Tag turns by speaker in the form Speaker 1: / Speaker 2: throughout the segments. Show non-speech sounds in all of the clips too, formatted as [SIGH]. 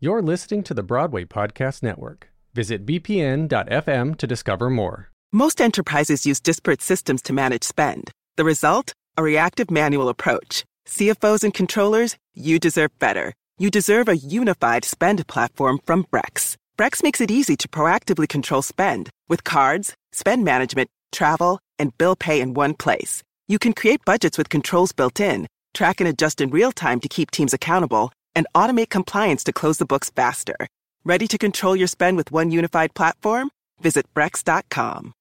Speaker 1: You're listening to the Broadway Podcast Network. Visit bpn.fm to discover more.
Speaker 2: Most enterprises use disparate systems to manage spend. The result? A reactive manual approach. CFOs and controllers, you deserve better. You deserve a unified spend platform from Brex. Brex makes it easy to proactively control spend with cards, spend management, travel, and bill pay in one place. You can create budgets with controls built in, track and adjust in real time to keep teams accountable, and automate compliance to close the books faster. Ready to control your spend with one unified platform? Visit Brex.com.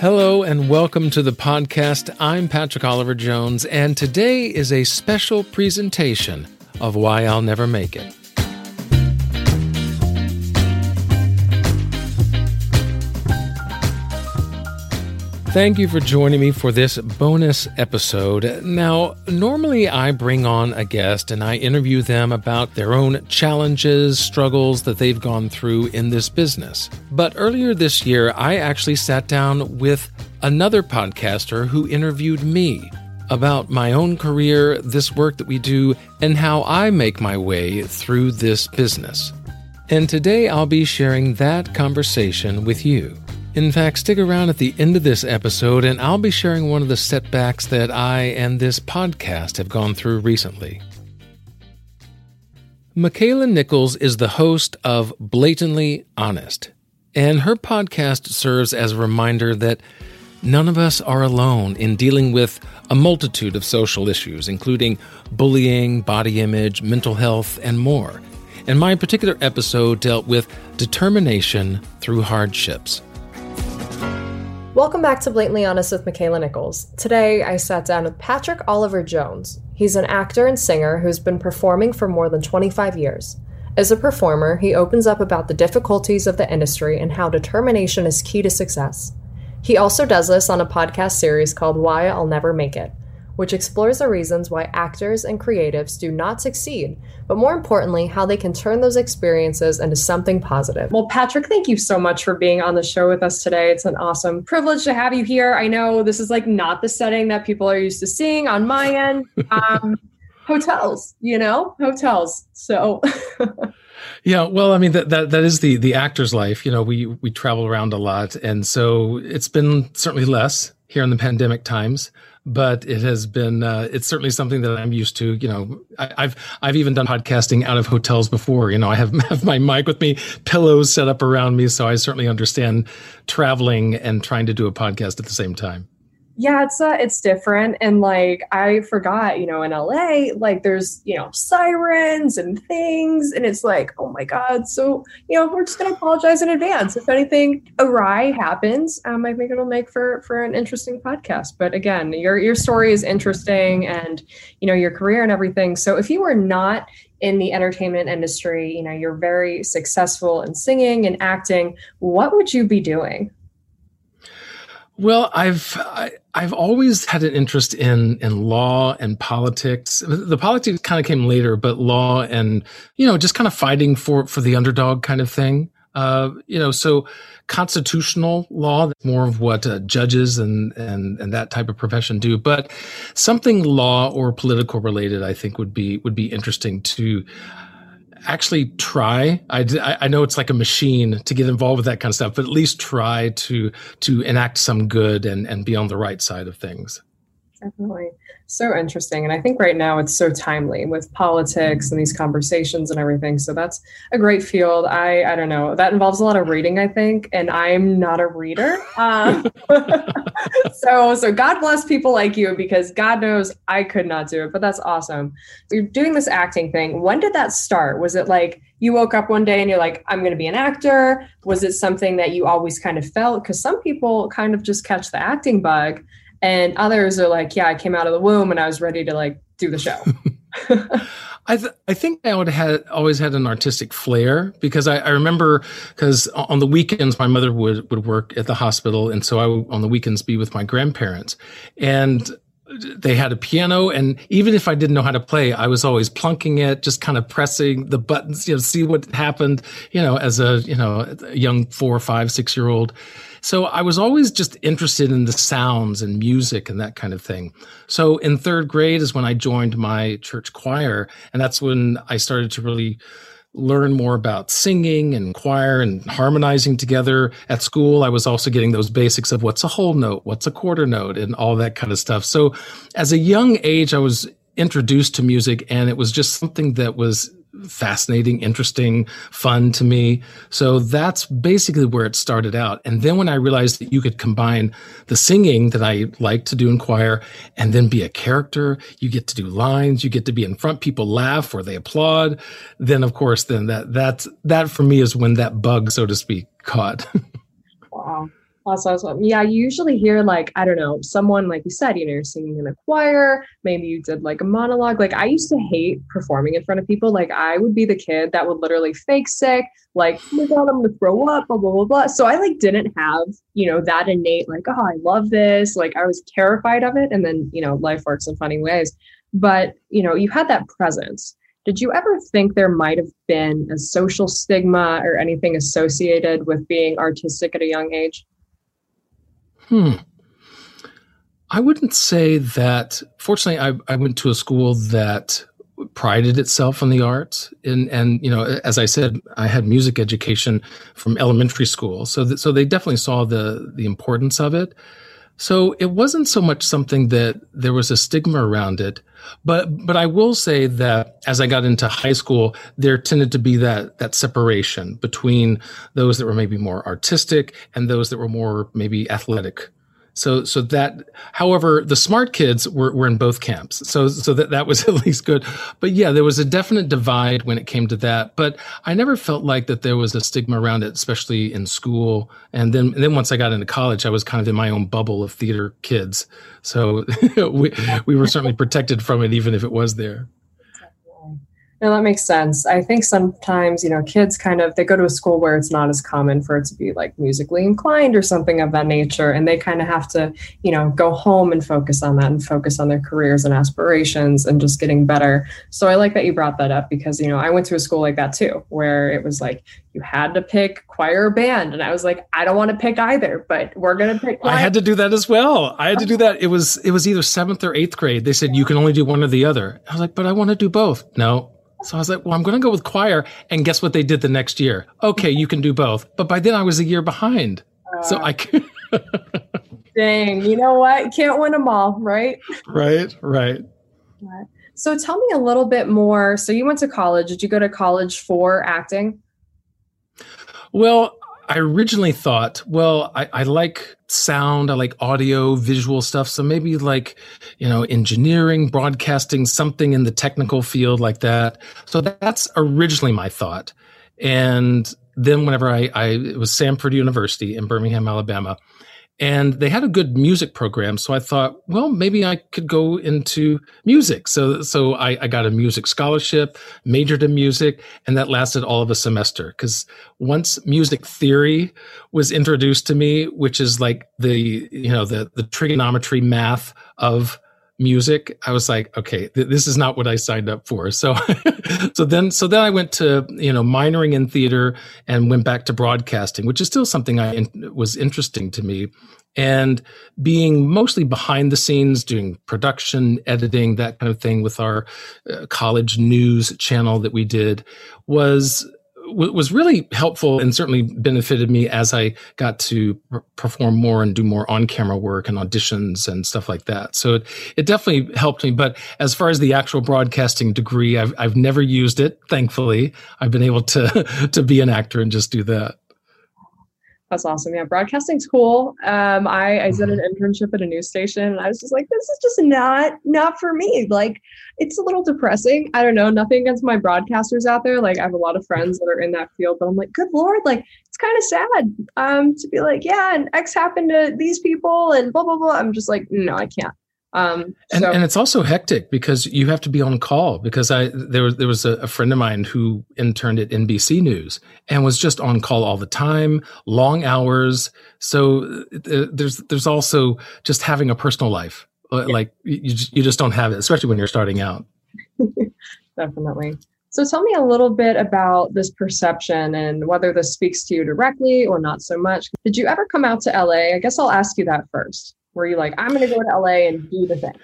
Speaker 3: Hello and welcome to the podcast. I'm Patrick Oliver Jones, and today is a special presentation of Why I'll Never Make It. Thank you for joining me for this bonus episode. Now, normally I bring on a guest and I interview them about their own challenges, struggles that they've gone through in this business. But earlier this year, I actually sat down with another podcaster who interviewed me about my own career, this work that we do, and how I make my way through this business. And today I'll be sharing that conversation with you. In fact, stick around at the end of this episode, and I'll be sharing one of the setbacks that I and this podcast have gone through recently. Makaila Nichols is the host of Blatantly Honest, and her podcast serves as a reminder that none of us are alone in dealing with a multitude of social issues, including bullying, body image, mental health, and more. And my particular episode dealt with determination through hardships.
Speaker 4: Welcome back to Blatantly Honest with Makaila Nichols. Today, I sat down with Patrick Oliver Jones. He's an actor and singer who's been performing for more than 25 years. As a performer, he opens up about the difficulties of the industry and how determination is key to success. He also does this on a podcast series called Why I'll Never Make It, which explores the reasons why actors and creatives do not succeed, but more importantly, how they can turn those experiences into something positive. Well, Patrick, thank you so much for being on the show with us today. It's an awesome privilege to have you here. I know this is like not the setting that people are used to seeing on my end. [LAUGHS] Um, hotels, you know, hotels. So. [LAUGHS]
Speaker 3: Yeah, well, I mean that, that that is the the actor's life. You know, we we travel around a lot, and so it's been certainly less here in the pandemic times but it has been uh, it's certainly something that I'm used to. You know, I, have I've even done podcasting out of hotels before. You know, I have, [LAUGHS] have my mic with me, pillows set up around me, so I certainly understand traveling and trying to do a podcast at the same time
Speaker 4: yeah, it's uh, it's different. And like I forgot, you know, in LA, like there's you know sirens and things, and it's like, oh my god. So you know, we're just gonna apologize in advance if anything awry happens. Um, I think it'll make for for an interesting podcast. But again, your your story is interesting, and you know your career and everything. So if you were not in the entertainment industry, you know, you're very successful in singing and acting. What would you be doing?
Speaker 3: Well, I've I, have always had an interest in in law and politics. The politics kind of came later, but law and you know just kind of fighting for for the underdog kind of thing. Uh, you know, so constitutional law, more of what uh, judges and, and and that type of profession do. But something law or political related, I think would be would be interesting to actually try. I, I know it's like a machine to get involved with that kind of stuff, but at least try to to enact some good and and be on the right side of things.
Speaker 4: Definitely. So interesting and i think right now it's so timely with politics and these conversations and everything so that's a great field. I i don't know that involves a lot of reading i think and i'm not a reader um, [LAUGHS] so so god bless people like you because god knows i could not do it but that's awesome. You're doing this acting thing. When did that start? Was it like you woke up one day and you're like i'm going to be an actor was it something that you always kind of felt? Because some people kind of just catch the acting bug and others are like yeah i came out of the womb and i was ready to like do the show [LAUGHS]
Speaker 3: I, th- I think I have always had an artistic flair because I, I remember because on the weekends my mother would would work at the hospital and so I would on the weekends be with my grandparents and they had a piano and even if I didn't know how to play, I was always plunking it, just kind of pressing the buttons, you know, see what happened, you know, as a, you know, a young four, five, six year old. So I was always just interested in the sounds and music and that kind of thing. So in third grade is when I joined my church choir. And that's when I started to really learn more about singing and choir and harmonizing together at school. I was also getting those basics of what's a whole note, what's a quarter note, and all that kind of stuff. So as a young age, I was introduced to music and it was just something that was fascinating, interesting, fun to me. So that's basically where it started out. And then when I realized that you could combine the singing that I like to do in choir and then be a character, you get to do lines, you get to be in front, people laugh or they applaud. Then of course, then that, that's, that for me is when that bug, so to speak, caught. [LAUGHS]
Speaker 4: wow. Awesome, awesome. Yeah, you usually hear like, I don't know, someone like you said, you know, you're singing in a choir, maybe you did like a monologue. Like I used to hate performing in front of people. Like I would be the kid that would literally fake sick, like, oh my god, I'm gonna throw up, blah, blah, blah, blah. So I like didn't have, you know, that innate, like, oh, I love this. Like I was terrified of it. And then, you know, life works in funny ways. But, you know, you had that presence. Did you ever think there might have been a social stigma or anything associated with being artistic at a young age?
Speaker 3: Hmm. I wouldn't say that. Fortunately, I, I went to a school that prided itself on the arts and and you know as i said i had music education from elementary school so so they definitely saw the the importance of it so it wasn't so much something that there was a stigma around it but but i will say that as i got into high school there tended to be that that separation between those that were maybe more artistic and those that were more maybe athletic so, so that, however, the smart kids were, were in both camps. So, so that, that was [LAUGHS] at least good. But yeah, there was a definite divide when it came to that. But I never felt like that there was a stigma around it, especially in school. And then, and then once I got into college, I was kind of in my own bubble of theater kids. So [LAUGHS] we, we were certainly protected from it, even if it was there.
Speaker 4: No, that makes sense. I think sometimes, you know, kids kind of they go to a school where it's not as common for it to be like musically inclined or something of that nature. And they kind of have to, you know, go home and focus on that and focus on their careers and aspirations and just getting better. So I like that you brought that up because, you know, I went to a school like that too, where it was like you had to pick choir or band. And I was like, I don't want to pick either, but we're gonna pick choir.
Speaker 3: I had to do that as well. I had to do that. It was it was either seventh or eighth grade. They said you can only do one or the other. I was like, but I want to do both. No, so I was like, well, I'm going to go with choir. And guess what they did the next year? Okay, you can do both. But by then I was a year behind. Uh, so I could. [LAUGHS]
Speaker 4: dang, you know what? Can't win them all, right?
Speaker 3: Right, right.
Speaker 4: So tell me a little bit more. So you went to college. Did you go to college for acting?
Speaker 3: Well, I originally thought, well, I, I, like sound, I like audio, visual stuff. So maybe like, you know, engineering, broadcasting, something in the technical field like that. So that's originally my thought. And then whenever I, I was Samford University in Birmingham, Alabama, and they had a good music program. So I thought, well, maybe I could go into music. So, so I, I, got a music scholarship, majored in music, and that lasted all of a semester. Because once music theory was introduced to me, which is like the, you know, the, the trigonometry math of music i was like okay th- this is not what i signed up for. So [LAUGHS] so then so then i went to you know minoring in theater and went back to broadcasting which is still something i in, was interesting to me. And being mostly behind the scenes doing production editing that kind of thing with our uh, college news channel that we did was was really helpful and certainly benefited me as I got to perform more and do more on camera work and auditions and stuff like that. So it, it definitely helped me. But as far as the actual broadcasting degree, I've, I've never used it. Thankfully, I've been able to, [LAUGHS] to be an actor and just do that.
Speaker 4: That's awesome. Yeah, broadcasting's cool. Um, I, I did an mm-hmm. internship at a news station, and I was just like, this is just not not for me. Like, it's a little depressing. I don't know. Nothing against my broadcasters out there. Like, I have a lot of friends that are in that field, but I'm like, good lord, like it's kind of sad um, to be like, yeah, and X happened to these people, and blah blah blah. I'm just like, no, I can't.
Speaker 3: Um, and, so- and it's also hectic because you have to be on call because I there was there was a, a, friend of mine who interned at NBC News and was just on call all the time, long hours. So uh, there's there's also just having a personal life uh, yeah. like you you just don't have it, especially when you're starting out. [LAUGHS]
Speaker 4: Definitely. So tell me a little bit about this perception and whether this speaks to you directly or not so much. Did you ever come out to LA? I guess I'll ask you that first. Were you like, I'm going to go to LA and do the thing?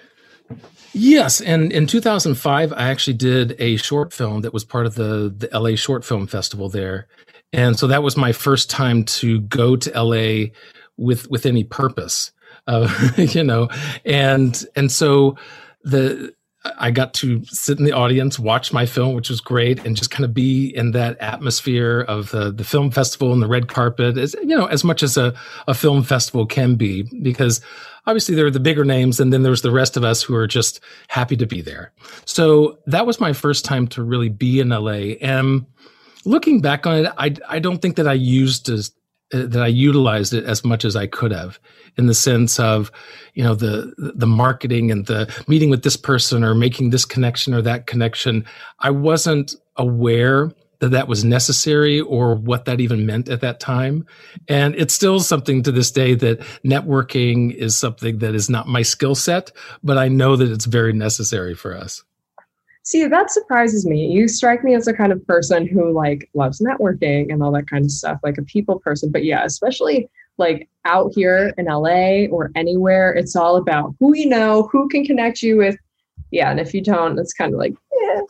Speaker 3: Yes, and in 2005, I actually did a short film that was part of the the LA Short Film Festival there, and so that was my first time to go to LA with with any purpose, uh, [LAUGHS] you know, and and so the I got to sit in the audience, watch my film, which was great, and just kind of be in that atmosphere of the, the film festival and the red carpet, as you know, as much as a, a film festival can be, because obviously there are the bigger names, and then there's the rest of us who are just happy to be there. So that was my first time to really be in LA. And looking back on it, I I don't think that I used as Uh, that I utilized it as much as I could have in the sense of, you know, the the marketing and the meeting with this person or making this connection or that connection. I wasn't aware that that was necessary or what that even meant at that time. And it's still something to this day that networking is something that is not my skill set, but I know that it's very necessary for us.
Speaker 4: See, that surprises me. You strike me as a kind of person who like loves networking and all that kind of stuff, like a people person. But yeah, especially like out here in LA or anywhere, it's all about who you know, who can connect you with. Yeah, and if you don't, it's kind of like, yeah.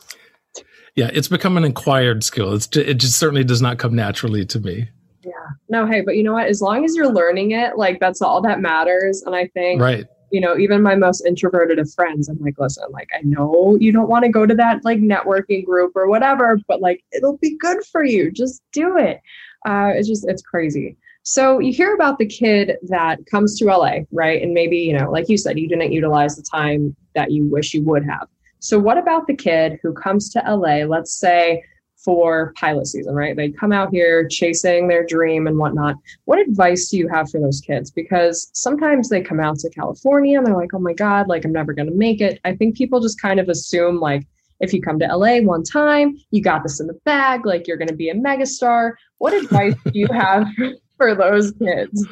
Speaker 3: Yeah, it's become an acquired skill. It's it just certainly does not come naturally to me.
Speaker 4: Yeah. No, hey, but you know what? As long as you're learning it, like that's all that matters. And I think
Speaker 3: right
Speaker 4: you know, even my most introverted of friends, I'm like, listen, like, I know you don't want to go to that like networking group or whatever, but like, it'll be good for you. Just do it. Uh, it's just, it's crazy. So you hear about the kid that comes to LA, right? And maybe, you know, like you said, you didn't utilize the time that you wish you would have. So what about the kid who comes to LA, let's say for pilot season, right? They come out here chasing their dream and whatnot. What advice do you have for those kids? Because sometimes they come out to California and they're like, oh my God, like I'm never going to make it. I think people just kind of assume like, if you come to LA one time, you got this in the bag, like you're going to be a megastar. What advice do you have [LAUGHS] for those kids?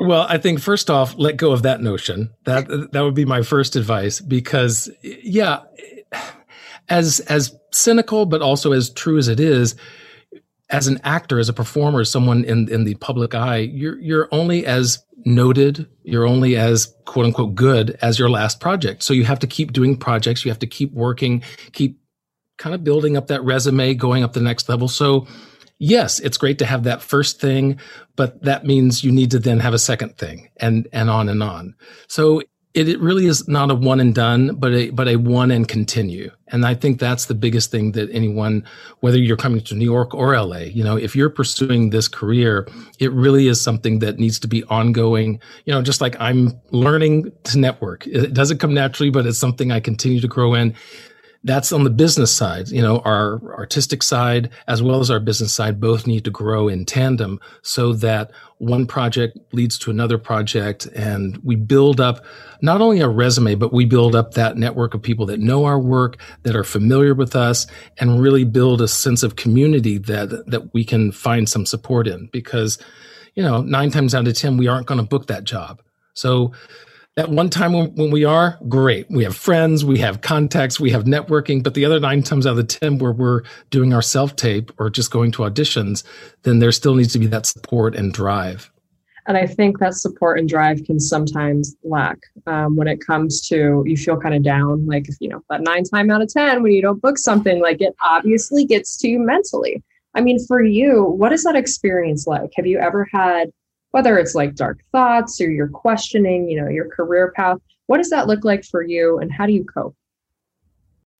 Speaker 3: Well, I think first off, let go of that notion. That that would be my first advice because yeah, as as cynical but also as true as it is as an actor as a performer as someone in in the public eye you're you're only as noted you're only as quote unquote good as your last project. So you have to keep doing projects you have to keep working keep kind of building up that resume going up the next level. So yes it's great to have that first thing but that means you need to then have a second thing and and on and on. So it, it really is not a one and done, but a but a one and continue. And I think that's the biggest thing that anyone, whether you're coming to New York or LA, you know, if you're pursuing this career, it really is something that needs to be ongoing. You know, just like I'm learning to network, it doesn't come naturally, but it's something I continue to grow in that's on the business side. You know, our artistic side as well as our business side both need to grow in tandem so that one project leads to another project and we build up not only a resume, but we build up that network of people that know our work, that are familiar with us and really build a sense of community that, that we can find some support in because, you know, nine times out of 10, we aren't going to book that job. So that one time when, when, we are, great. We have friends, we have contacts, we have networking. But the other nine times out of the 10 where we're doing our self tape or just going to auditions, then there still needs to be that support and drive.
Speaker 4: And I think that support and drive can sometimes lack um, when it comes to you feel kind of down. Like, if you know, that nine time out of 10, when you don't book something, like it obviously gets to you mentally. I mean, for you, what is that experience like? Have you ever had whether it's like dark thoughts or you're questioning, you know, your career path. What does that look like for you and how do you cope?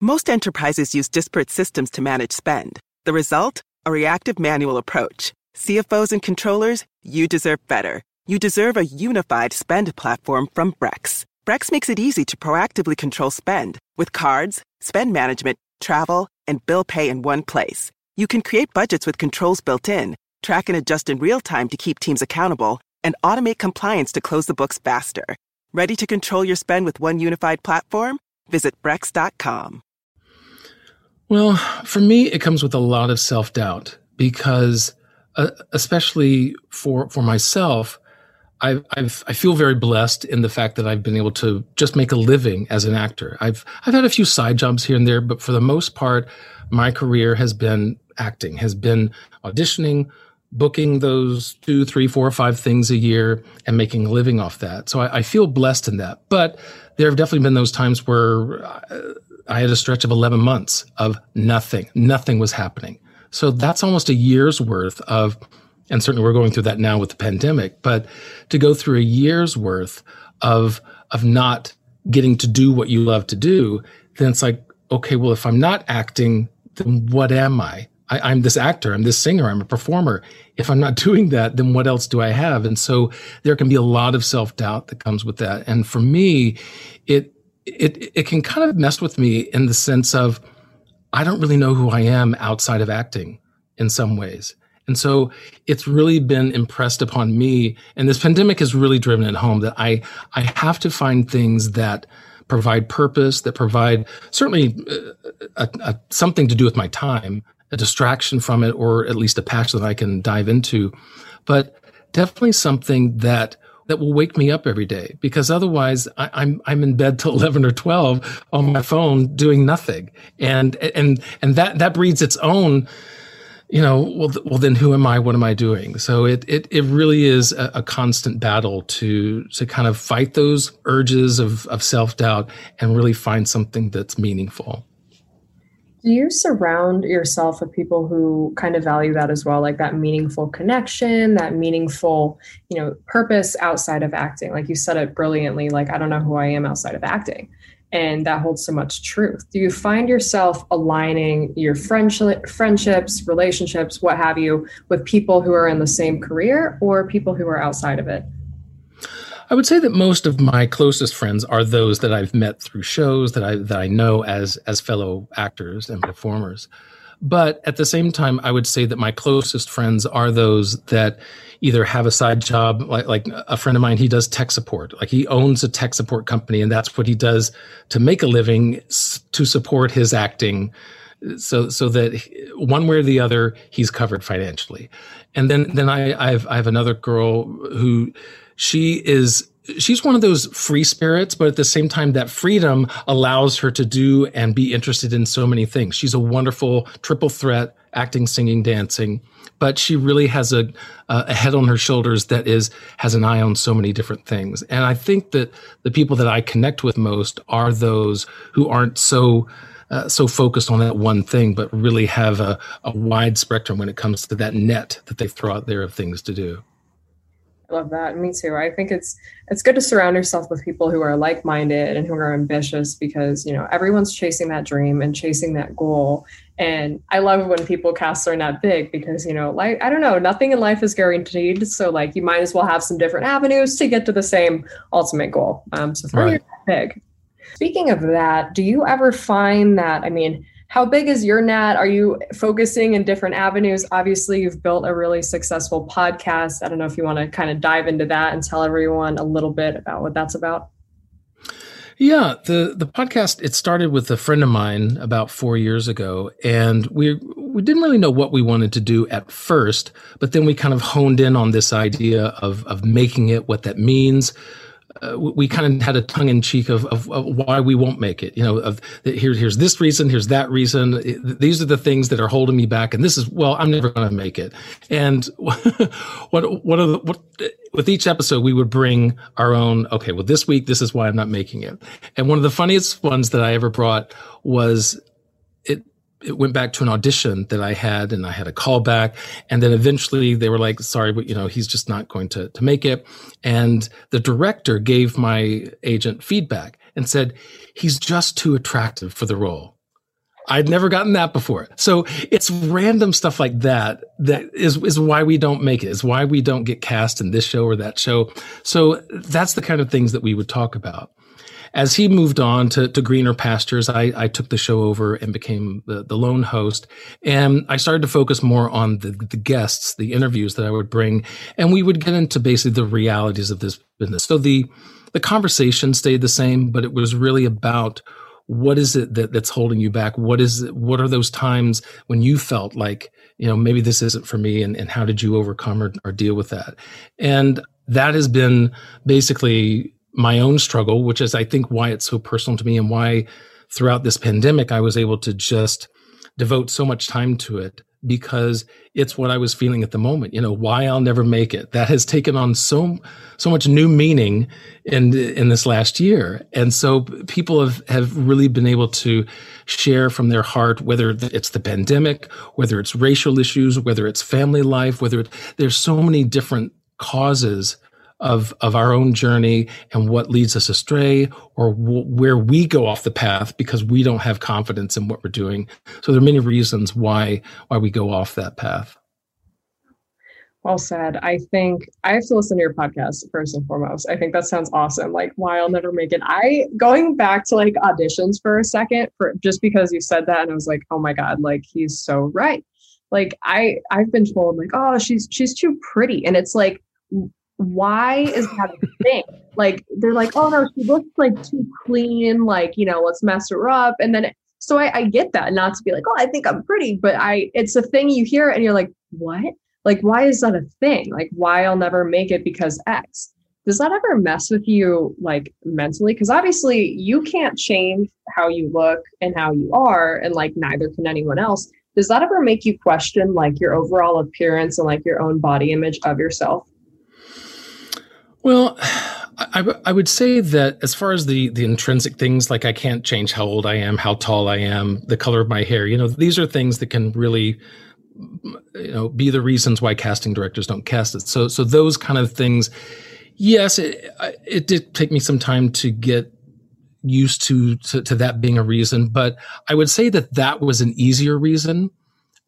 Speaker 2: Most enterprises use disparate systems to manage spend. The result? A reactive manual approach. CFOs and controllers, you deserve better. You deserve a unified spend platform from Brex. Brex makes it easy to proactively control spend with cards, spend management, travel, and bill pay in one place. You can create budgets with controls built in track and adjust in real time to keep teams accountable, and automate compliance to close the books faster. Ready to control your spend with one unified platform? Visit Brex.com.
Speaker 3: Well, for me, it comes with a lot of self doubt because, uh, especially for, for myself, I, I've, I feel very blessed in the fact that I've been able to just make a living as an actor. I've, I've had a few side jobs here and there, but for the most part, my career has been acting, has been auditioning, booking those two, three, four, five things a year and making a living off that. So I, I feel blessed in that. But there have definitely been those times where uh, I had a stretch of 11 months of nothing. Nothing was happening. So that's almost a year's worth of, and certainly we're going through that now with the pandemic, but to go through a year's worth of, of not getting to do what you love to do, then it's like, okay, well, if I'm not acting, then what am I? I, am this actor, I'm this singer, I'm a performer. If I'm not [LAUGHS] doing that, then what else do I have? And so there can be a lot of self doubt that comes with that. And for me, it, it, it can kind of mess with me in the sense of I don't really know who I am outside of acting in some ways. And so it's really been impressed upon me. And this pandemic has really driven it home that I, I have to find things that provide purpose, that provide certainly uh, a, a, something to do with my time, a distraction from it, or at least a patch that I can dive into, but definitely something that that will wake me up every day because otherwise I, am I'm, I'm in bed till [LAUGHS] 11 or 12 on my phone doing nothing. And and and that that breeds its own you know well well then who am I? What am I doing? So it it it really is a, a constant battle to to kind of fight those urges of of self doubt and really find something that's meaningful
Speaker 4: do you surround yourself with people who kind of value that as well, like that meaningful connection, that meaningful, you know, purpose outside of acting? Like you said it brilliantly, like, I don't know who I am outside of acting. And that holds so much truth. Do you find yourself aligning your friendship, friendships, relationships, what have you, with people who are in the same career or people who are outside of it?
Speaker 3: I would say that most of my closest friends are those that I've met through shows that I that I know as as fellow actors and performers. But at the same time, I would say that my closest friends are those that either have a side job, like like a friend of mine, he does tech support. Like he owns a tech support company, and that's what he does to make a living to support his acting so so that one way or the other he's covered financially and then then i i've i have another girl who she is she's one of those free spirits, but at the same time, that freedom allows her to do and be interested in so many things. She's a wonderful triple threat, acting, singing, dancing, but she really has a, a head on her shoulders that is, has an eye on so many different things. And I think that the people that I connect with most are those who aren't so, uh, so focused on that one thing, but really have a, a wide spectrum when it comes to that net that they throw out there of things to do.
Speaker 4: I love that. Me too. I think it's it's good to surround yourself with people who are like-minded and who are ambitious because, you know, everyone's chasing that dream and chasing that goal. And I love when people cast their net big because, you know, like I don't know, nothing in life is guaranteed. So like you might as well have some different avenues to get to the same ultimate goal. Um, so throw right. your net big. Speaking of that, do you ever find that I mean how big is your net? Are you focusing in different avenues? Obviously, you've built a really successful podcast. I don't know if you want to kind of dive into that and tell everyone a little bit about what that's about.
Speaker 3: Yeah, the the podcast it started with a friend of mine about 4 years ago and we we didn't really know what we wanted to do at first, but then we kind of honed in on this idea of of making it what that means uh, we kind of had a tongue in cheek of, of, of, why we won't make it. You know, of here, here's this reason, here's that reason. These are the things that are holding me back, and this is well, I'm never going to make it. And [LAUGHS] what what are the, what with each episode we would bring our own. Okay, well, this week this is why I'm not making it. And one of the funniest ones that I ever brought was it went back to an audition that I had and I had a callback. And then eventually they were like, sorry, but you know, he's just not going to, to make it. And the director gave my agent feedback and said, he's just too attractive for the role. I'd never gotten that before. So it's random stuff like that that is, is why we don't make it, is why we don't get cast in this show or that show. So that's the kind of things that we would talk about as he moved on to, to greener pastures, I, I took the show over and became the, the lone host. And I started to focus more on the, the guests, the interviews that I would bring. And we would get into basically the realities of this business. So the, the conversation stayed the same, but it was really about what is it that, that's holding you back? What is it, what are those times when you felt like, you know, maybe this isn't for me and, and how did you overcome or, or deal with that? And that has been basically my own struggle, which is, I think, why it's so personal to me and why throughout this pandemic I was able to just devote so much time to it because it's what I was feeling at the moment. You know, why I'll never make it. That has taken on so so much new meaning in in this last year, and so people have have really been able to share from their heart, whether it's the pandemic, whether it's racial issues, whether it's family life, whether it, there's so many different causes of of our own journey and what leads us astray or w- where we go off the path because we don't have confidence in what we're doing. So there are many reasons why why we go off that path.
Speaker 4: Well said. I think i have to listen to your podcast first and foremost. I think that sounds awesome. Like why i'll never make it. I going back to like auditions for a second for just because you said that and i was like oh my god like he's so right. Like i i've been told like oh she's she's too pretty. And it's like why is that a thing? like they're like, oh no, she looks like too clean. Like you know, let's mess her up. And then so I, I get that, not to be like, oh, I think I'm pretty, but I it's a thing you hear and you're like, what? Like why is that a thing? Like why I'll never make it because X. Does that ever mess with you like mentally? Because obviously you can't change how you look and how you are, and like neither can anyone else. Does that ever make you question like your overall appearance and like your own body image of yourself?
Speaker 3: Well, I, I would say that as far as the the intrinsic things, like I can't change how old I am, how tall I am, the color of my hair. You know, these are things that can really, you know, be the reasons why casting directors don't cast it. So, so those kind of things. Yes, it, it did take me some time to get used to, to, to that being a reason, but I would say that that was an easier reason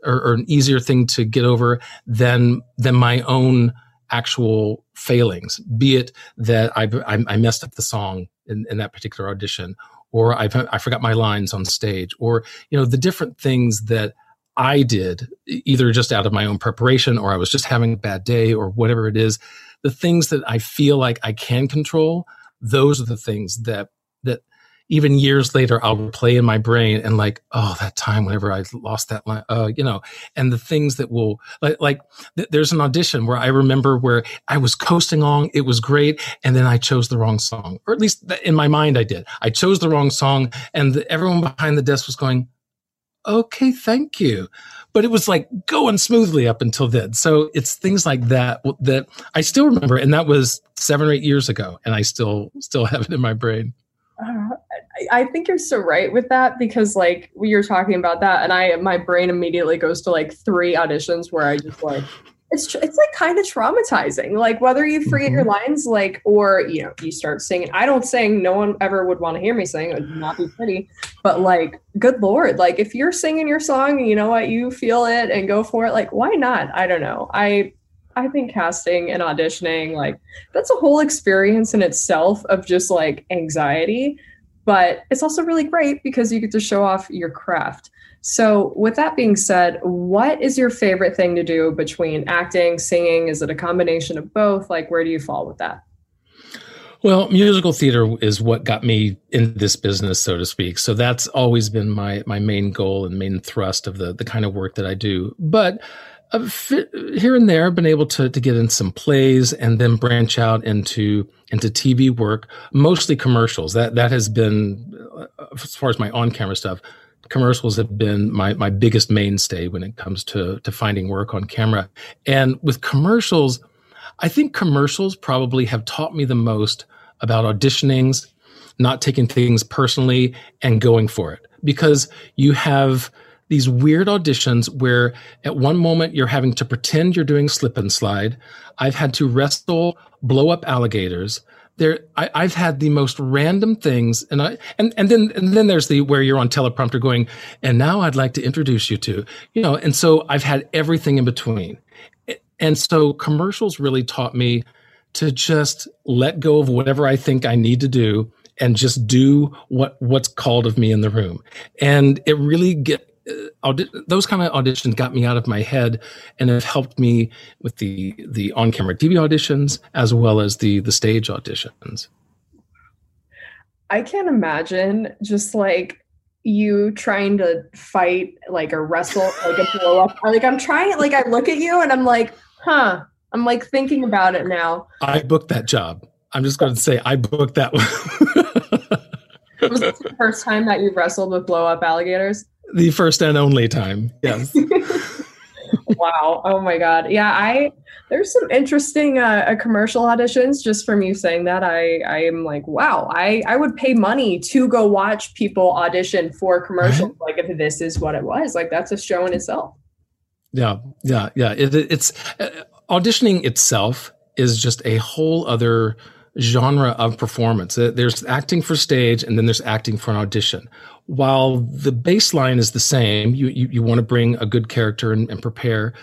Speaker 3: or, or an easier thing to get over than than my own actual failings, be it that I, I, messed up the song in, in, that particular audition, or i I forgot my lines on stage, or you know the different things that I did, either just out of my own preparation, or I was just having a bad day, or whatever it is. The things that I feel like I can control, those are the things that that even years later, I'll replay in my brain and like, oh, that time whenever I lost that line, uh, you know, and the things that will like, like th- there's an audition where I remember where I was coasting along. It was great. And then I chose the wrong song, or at least in my mind, I did. I chose the wrong song and the, everyone behind the desk was going, okay, thank you. But it was like going smoothly up until then. So it's things like that that I still remember. And that was seven or eight years ago. And I still, still have it in my brain.
Speaker 4: Uh, I think you're so right with that because like we were talking about that and I my brain immediately goes to like three auditions where I just like it's it's like kind of traumatizing. Like whether you forget mm-hmm. your lines like or you know you start singing. I don't sing. No one ever would want to hear me sing. It would not be pretty. But like good lord like if you're singing your song you know what? You feel it and go for it like why not? I don't know. I I think casting and auditioning, like, that's a whole experience in itself of just like anxiety. But it's also really great because you get to show off your craft. So, with that being said, what is your favorite thing to do between acting, singing? Is it a combination of both? Like, where do you fall with that?
Speaker 3: Well, musical theater is what got me in this business, so to speak. So that's always been my my main goal and main thrust of the the kind of work that I do. But uh, here and there, I've been able to to get in some plays and then branch out into into TV work, mostly commercials. That that has been uh, as far as my on camera stuff. Commercials have been my my biggest mainstay when it comes to to finding work on camera. And with commercials, I think commercials probably have taught me the most about auditionings, not taking things personally, and going for it because you have these weird auditions where at one moment you're having to pretend you're doing slip and slide. I've had to wrestle blow up alligators. There, I, have had the most random things, and I and and then and then there's the where you're on teleprompter going, and now I'd like to introduce you to, you know, and so I've had everything in between, and so commercials really taught me to just let go of whatever I think I need to do and just do what what's called of me in the room, and it really get Uh, audi- those kind of auditions got me out of my head and have helped me with the the on camera TV auditions as well as the the stage auditions.
Speaker 4: I can't imagine just like you trying to fight like a wrestle like a blow up. Like I'm trying like I look at you and I'm like, huh, I'm like thinking about it now.
Speaker 3: I booked that job. I'm just going to say I booked that one. [LAUGHS]
Speaker 4: Was this the first time that you wrestled with blow up alligators?
Speaker 3: The first and only time. Yes. [LAUGHS]
Speaker 4: wow. Oh my god. Yeah, I there's some interesting uh, uh, commercial auditions just from you saying that. I I am like, wow. I I would pay money to go watch people audition for commercials. Right. Like if this is what it was, like that's a show in itself.
Speaker 3: Yeah, yeah, yeah. It, it's uh, auditioning itself is just a whole other genre of performance. There's acting for stage and then there's acting for an audition. While the baseline is the same, you, you, you want to bring a good character and, and prepare,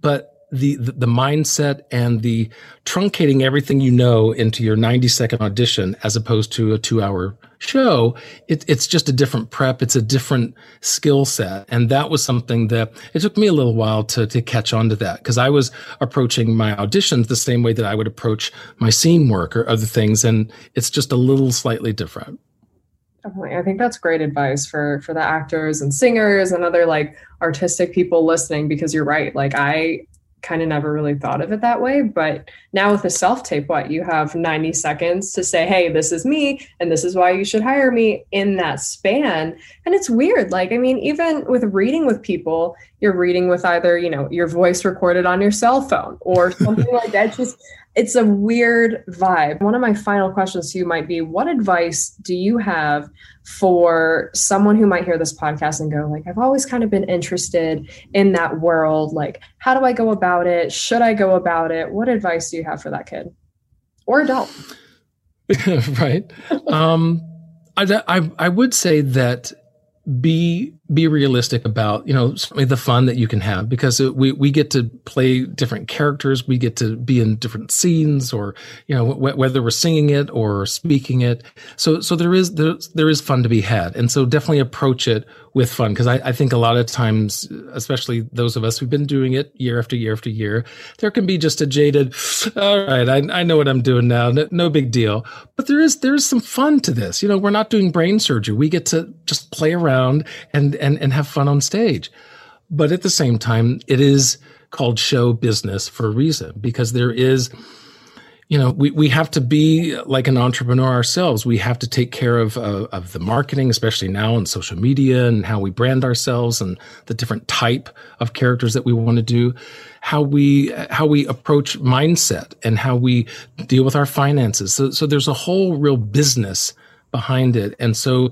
Speaker 3: but the, the, the mindset and the truncating everything you know into your 90 second audition as opposed to a two hour show, it, it's just a different prep. It's a different skill set. And that was something that it took me a little while to, to catch on to that because I was approaching my auditions the same way that I would approach my scene work or other things. And it's just a little slightly different.
Speaker 4: Definitely. I think that's great advice for for the actors and singers and other like artistic people listening because you're right. Like I kind of never really thought of it that way. But now with the self tape, what you have 90 seconds to say, hey, this is me and this is why you should hire me in that span. And it's weird. Like, I mean, even with reading with people, you're reading with either, you know, your voice recorded on your cell phone or [LAUGHS] something like that. It's just, it's a weird vibe. One of my final questions to you might be what advice do you have for someone who might hear this podcast and go like I've always kind of been interested in that world like how do I go about it? Should I go about it? What advice do you have for that kid? Or adult? [LAUGHS]
Speaker 3: right. um I, I I would say that be be realistic about you know the fun that you can have because we we get to play different characters. We get to be in different scenes or you know w- whether we're singing it or speaking it. So so there is there, there is fun to be had. And so definitely approach it with fun because I, I think a lot of times especially those of us who've been doing it year after year after year there can be just a jaded all right I, I know what i'm doing now. No, no big deal. But there is there is some fun to this. You know we're not doing brain surgery. We get to just play around and and, and have fun on stage. But at the same time, it is called show business for a reason because there is, you know, we, we have to be like an entrepreneur ourselves. We have to take care of, uh, of the marketing, especially now on social media and how we brand ourselves and the different type of characters that we want to do, how we, how we approach mindset and how we deal with our finances. So, so there's a whole real business behind it. And so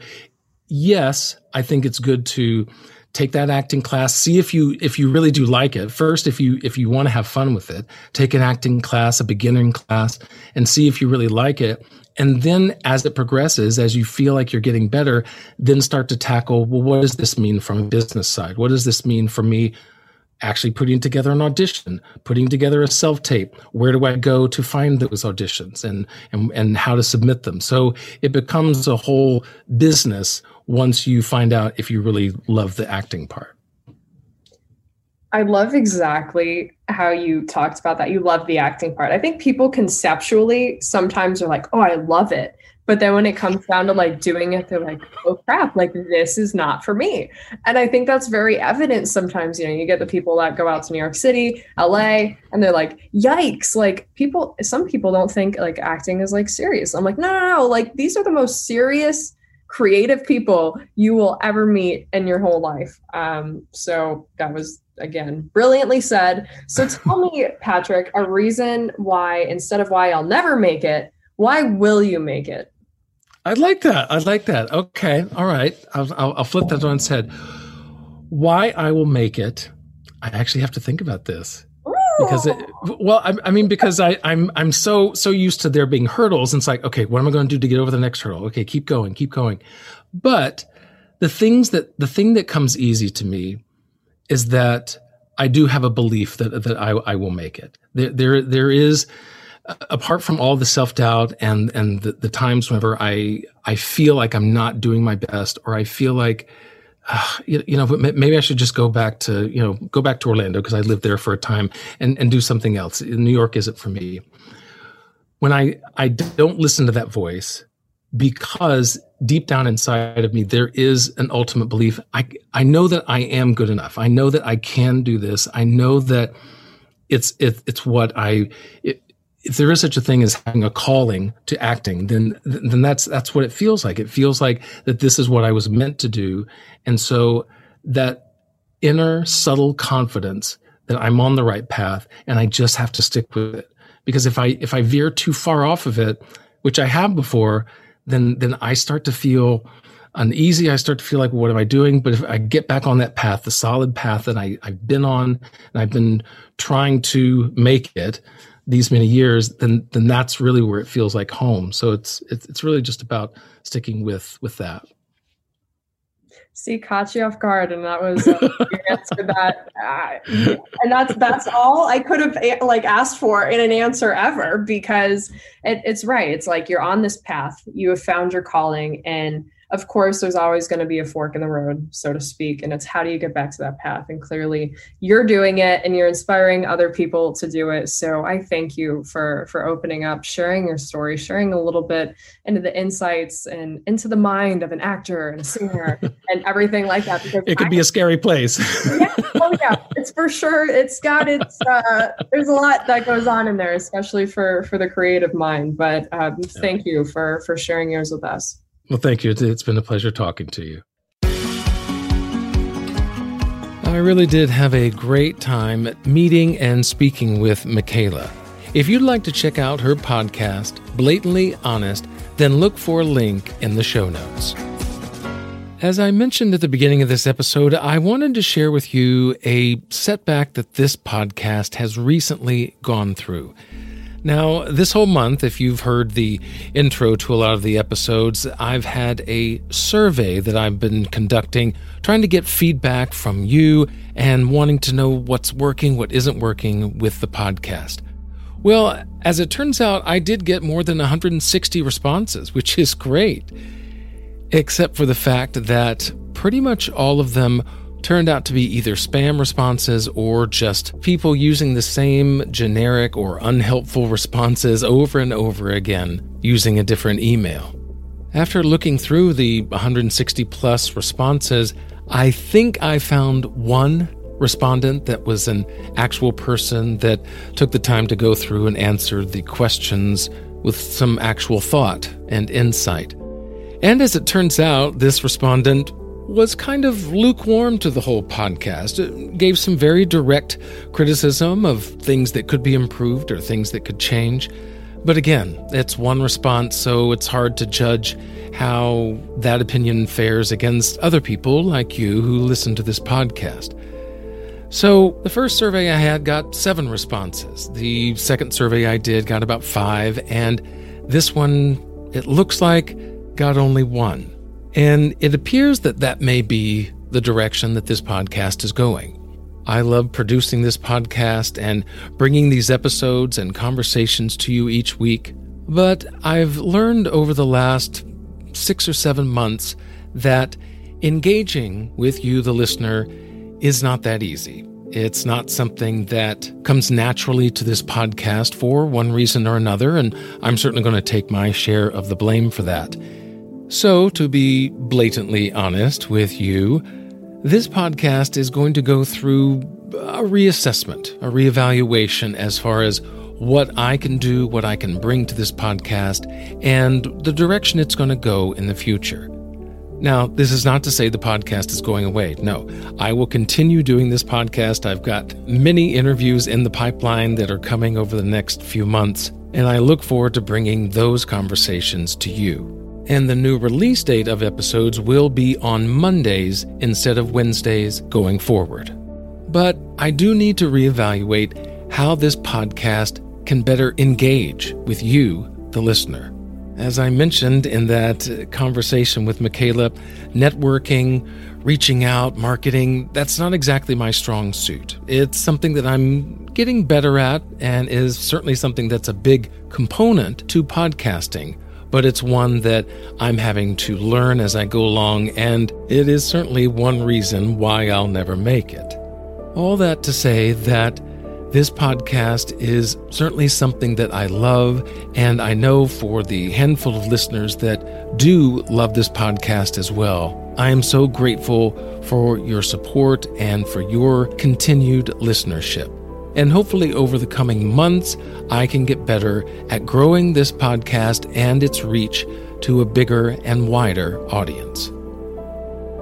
Speaker 3: yes, I think it's good to take that acting class see if you if you really do like it first if you if you want to have fun with it take an acting class a beginning class and see if you really like it and then as it progresses as you feel like you're getting better then start to tackle well what does this mean from a business side what does this mean for me actually putting together an audition, putting together a self tape. Where do I go to find those auditions and, and, and how to submit them? So it becomes a whole business once you find out if you really love the acting part.
Speaker 4: I love exactly how you talked about that. You love the acting part. I think people conceptually sometimes are like, oh, I love it. But then when it comes down to like doing it, they're like, oh crap, like this is not for me. And I think that's very evident sometimes. You know, you get the people that go out to New York City, LA, and they're like, yikes, like people, some people don't think like acting is like serious. I'm like, no, no, no, like these are the most serious creative people you will ever meet in your whole life. Um, so that was again brilliantly said. So [LAUGHS] tell me, Patrick, a reason why instead of why I'll never make it, why will you make it?
Speaker 3: I like that. I like that. Okay. All right. I'll, I'll, I'll flip that on its head. Why I will make it. I actually have to think about this because it, well I, I, mean because I, I'm I'm so so used to there being hurdles. And it's like okay what am I going to do to get over the next hurdle? Okay keep going keep going. But the things that the thing that comes easy to me is that I do have a belief that that I, I will make it. There there there is apart from all the self doubt and and the, the times whenever I I feel like I'm not doing my best or I feel like Ah, you, you, know maybe I should just go back to you know go back to Orlando because I lived there for a time and and do something else. New York isn't for me. When I I don't listen to that voice because deep down inside of me there is an ultimate belief. I I know that I am good enough. I know that I can do this. I know that it's it, it's what I it, if there is such a thing as having a calling to acting, then then that's that's what it feels like. It feels like that this is what I was meant to do, and so that inner subtle confidence that I'm on the right path, and I just have to stick with it. Because if I if I veer too far off of it, which I have before, then then I start to feel uneasy. I start to feel like, what am I doing? But if I get back on that path, the solid path that I, I've been on, and I've been trying to make it, these many years, then then that's really where it feels like home. So it's it's it's really just about sticking with with that.
Speaker 4: See, caught you off guard, and that was uh, [LAUGHS] your answer. To that, uh, and that's that's all I could have like asked for in an answer ever, because it, it's right. It's like you're on this path, you have found your calling, and of course, there's always going to be a fork in the road, so to speak. And it's how do you get back to that path? And clearly, you're doing it, and you're inspiring other people to do it. So I thank you for for opening up, sharing your story, sharing a little bit into the insights and into the mind of an actor and a singer [LAUGHS] and everything like that.
Speaker 3: Because it could I, be a scary place. [LAUGHS]
Speaker 4: yeah, oh yeah, it's for sure. It's got its. Uh, there's a lot that goes on in there, especially for for the creative mind. But um, thank you for for sharing yours with us.
Speaker 3: Well, thank you. It's been a pleasure talking to you. I really did have a great time meeting and speaking with Makaila. If you'd like to check out her podcast, Blatantly Honest, then look for a link in the show notes. As I mentioned at the beginning of this episode, I wanted to share with you a setback that this podcast has recently gone through. Now, this whole month, if you've heard the intro to a lot of the episodes, I've had a survey that I've been conducting, trying to get feedback from you and wanting to know what's working, what isn't working with the podcast. Well, as it turns out, I did get more than 160 responses, which is great. Except for the fact that pretty much all of them turned out to be either spam responses or just people using the same generic or unhelpful responses over and over again using a different email. After looking through the 160 plus responses, I think I found one respondent that was an actual person that took the time to go through and answer the questions with some actual thought and insight. And as it turns out, this respondent was kind of lukewarm to the whole podcast. It gave some very direct criticism of things that could be improved or things that could change. But again, it's one response, so it's hard to judge how that opinion fares against other people like you who listen to this podcast. So, the first survey I had got seven responses. The second survey I did got about five, and this one, it looks like, got only one. And it appears that that may be the direction that this podcast is going. I love producing this podcast and bringing these episodes and conversations to you each week, but I've learned over the last six or seven months that engaging with you, the listener, is not that easy. It's not something that comes naturally to this podcast for one reason or another, and I'm certainly going to take my share of the blame for that. So, to be blatantly honest with you, this podcast is going to go through a reassessment, a reevaluation as far as what I can do, what I can bring to this podcast, and the direction it's going to go in the future. Now, this is not to say the podcast is going away. No, I will continue doing this podcast. I've got many interviews in the pipeline that are coming over the next few months, and I look forward to bringing those conversations to you and the new release date of episodes will be on Mondays instead of Wednesdays going forward. But I do need to reevaluate how this podcast can better engage with you, the listener. As I mentioned in that conversation with Makaila, networking, reaching out, marketing, that's not exactly my strong suit. It's something that I'm getting better at and is certainly something that's a big component to podcasting but it's one that I'm having to learn as I go along, and it is certainly one reason why I'll never make it. All that to say that this podcast is certainly something that I love, and I know for the handful of listeners that do love this podcast as well. I am so grateful for your support and for your continued listenership. And hopefully, over the coming months, I can get better at growing this podcast and its reach to a bigger and wider audience.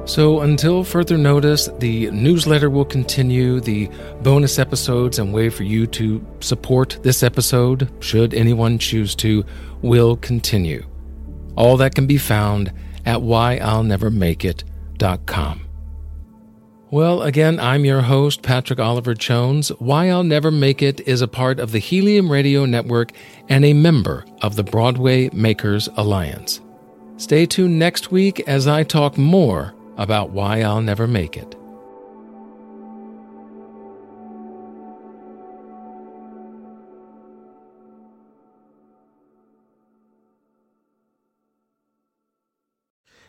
Speaker 3: So, until further notice, the newsletter will continue, the bonus episodes and way for you to support this episode, should anyone choose to, will continue. All that can be found at whyillnevermakeit.com. Well, again, I'm your host, Patrick Oliver Jones. Why I'll Never Make It is a part of the Helium Radio Network and a member of the Broadway Makers Alliance. Stay tuned next week as I talk more about why I'll never make it.